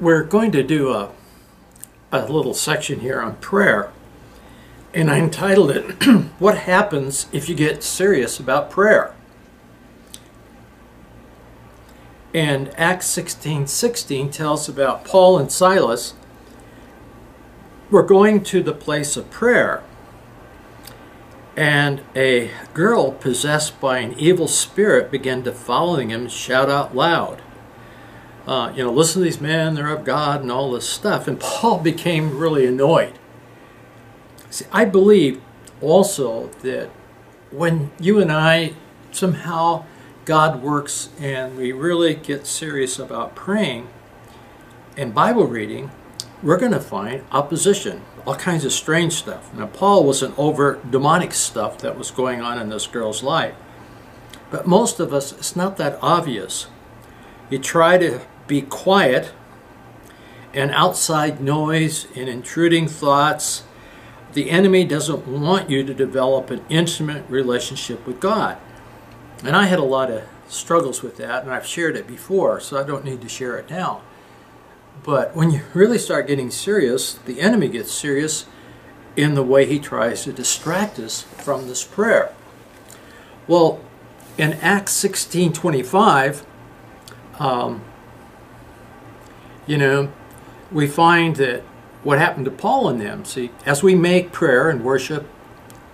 we're going to do a, a little section here on prayer, and I entitled it, What Happens If You Get Serious About Prayer? And Acts 16 16 tells about Paul and Silas were going to the place of prayer, and a girl possessed by an evil spirit began to follow him and shout out loud uh, you know, listen to these men, they're of God and all this stuff. And Paul became really annoyed. See, I believe also that when you and I somehow God works and we really get serious about praying and Bible reading, we're going to find opposition, all kinds of strange stuff. Now, Paul wasn't over demonic stuff that was going on in this girl's life. But most of us, it's not that obvious. You try to be quiet and outside noise and intruding thoughts. The enemy doesn't want you to develop an intimate relationship with God. And I had a lot of struggles with that, and I've shared it before, so I don't need to share it now. But when you really start getting serious, the enemy gets serious in the way he tries to distract us from this prayer. Well, in Acts 16 25, um, you know, we find that what happened to Paul and them, see, as we make prayer and worship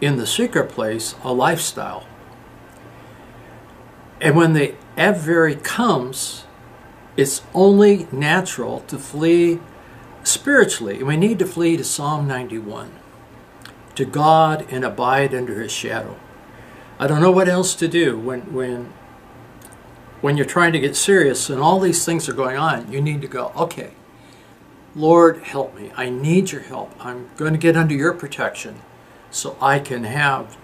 in the secret place a lifestyle, and when the adversary comes, it's only natural to flee spiritually. And we need to flee to Psalm 91 to God and abide under his shadow. I don't know what else to do when, when when you're trying to get serious and all these things are going on, you need to go, okay, Lord, help me. I need your help. I'm going to get under your protection so I can have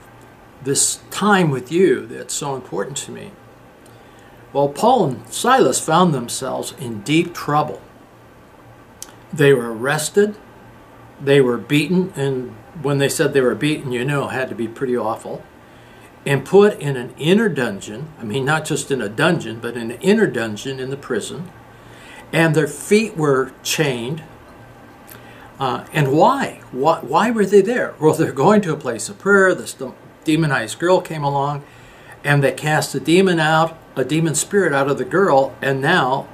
this time with you that's so important to me. Well, Paul and Silas found themselves in deep trouble. They were arrested, they were beaten, and when they said they were beaten, you know, it had to be pretty awful and put in an inner dungeon. I mean, not just in a dungeon, but in an inner dungeon in the prison. And their feet were chained. Uh, and why? why? Why were they there? Well, they're going to a place of prayer. This demonized girl came along, and they cast a demon out, a demon spirit out of the girl, and now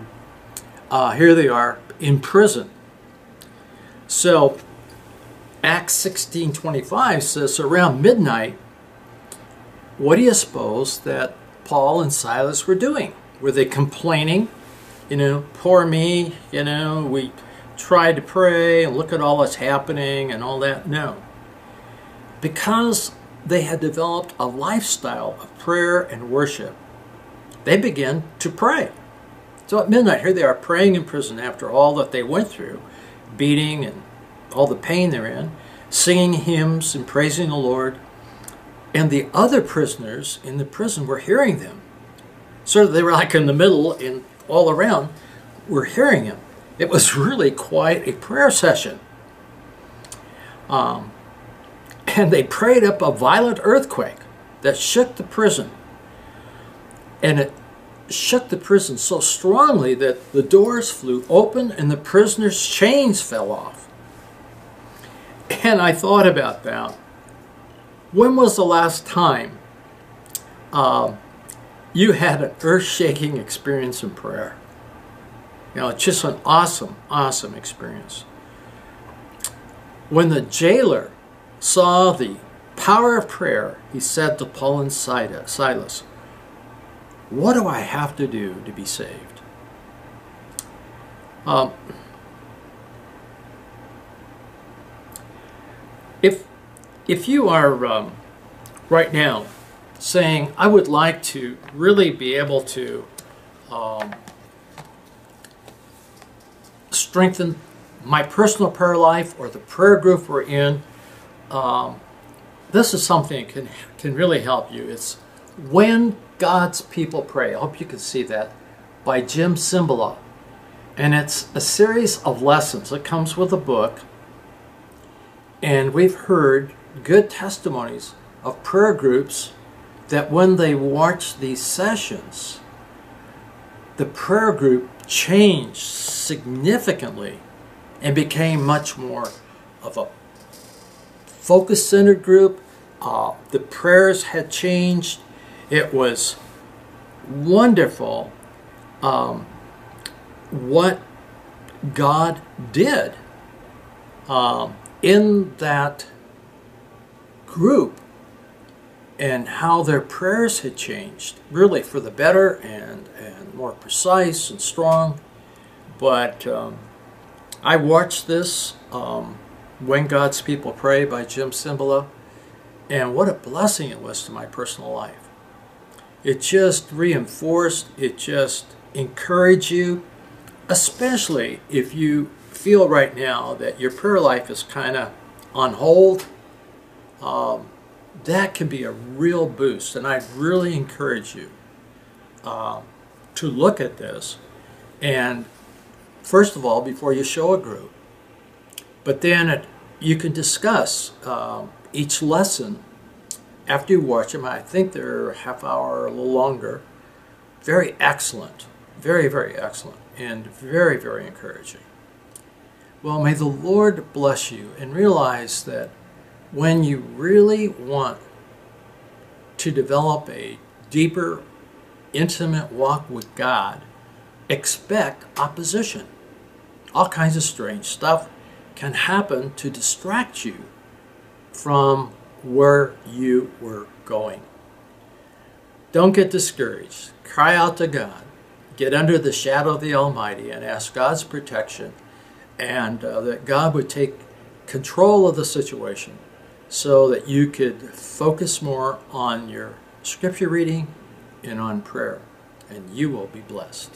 uh, here they are in prison. So Acts 16:25 says around midnight what do you suppose that Paul and Silas were doing? Were they complaining? You know, poor me, you know, we tried to pray and look at all that's happening and all that. No. Because they had developed a lifestyle of prayer and worship, they began to pray. So at midnight, here they are praying in prison after all that they went through, beating and all the pain they're in, singing hymns and praising the Lord. And the other prisoners in the prison were hearing them. So they were like in the middle and all around were hearing him. It was really quite a prayer session. Um, and they prayed up a violent earthquake that shook the prison. And it shook the prison so strongly that the doors flew open and the prisoners' chains fell off. And I thought about that. When was the last time uh, you had an earth-shaking experience in prayer? You know, it's just an awesome, awesome experience. When the jailer saw the power of prayer, he said to Paul and Silas, What do I have to do to be saved? Um, if if you are um, right now saying, I would like to really be able to um, strengthen my personal prayer life or the prayer group we're in, um, this is something that can, can really help you. It's When God's People Pray. I hope you can see that by Jim Cymbala. And it's a series of lessons. It comes with a book. And we've heard good testimonies of prayer groups that when they watch these sessions, the prayer group changed significantly and became much more of a focus centered group. Uh, the prayers had changed. It was wonderful um, what God did um, in that group and how their prayers had changed, really for the better and, and more precise and strong. But um, I watched this, um, When God's People Pray by Jim Cymbala, and what a blessing it was to my personal life. It just reinforced, it just encouraged you, especially if you feel right now that your prayer life is kind of on hold. Um, that can be a real boost, and I'd really encourage you uh, to look at this. And first of all before you show a group but then it, you can discuss um, each lesson after you watch them. I think they're half hour or a little longer. Very excellent very very excellent and very very encouraging. Well may the lord bless you and realize that when you really want to develop a deeper, intimate walk with God, expect opposition. All kinds of strange stuff can happen to distract you from where you were going. Don't get discouraged. Cry out to God. Get under the shadow of the Almighty and ask God's protection and uh, that God would take control of the situation so that you could focus more on your scripture reading and on prayer, and you will be blessed.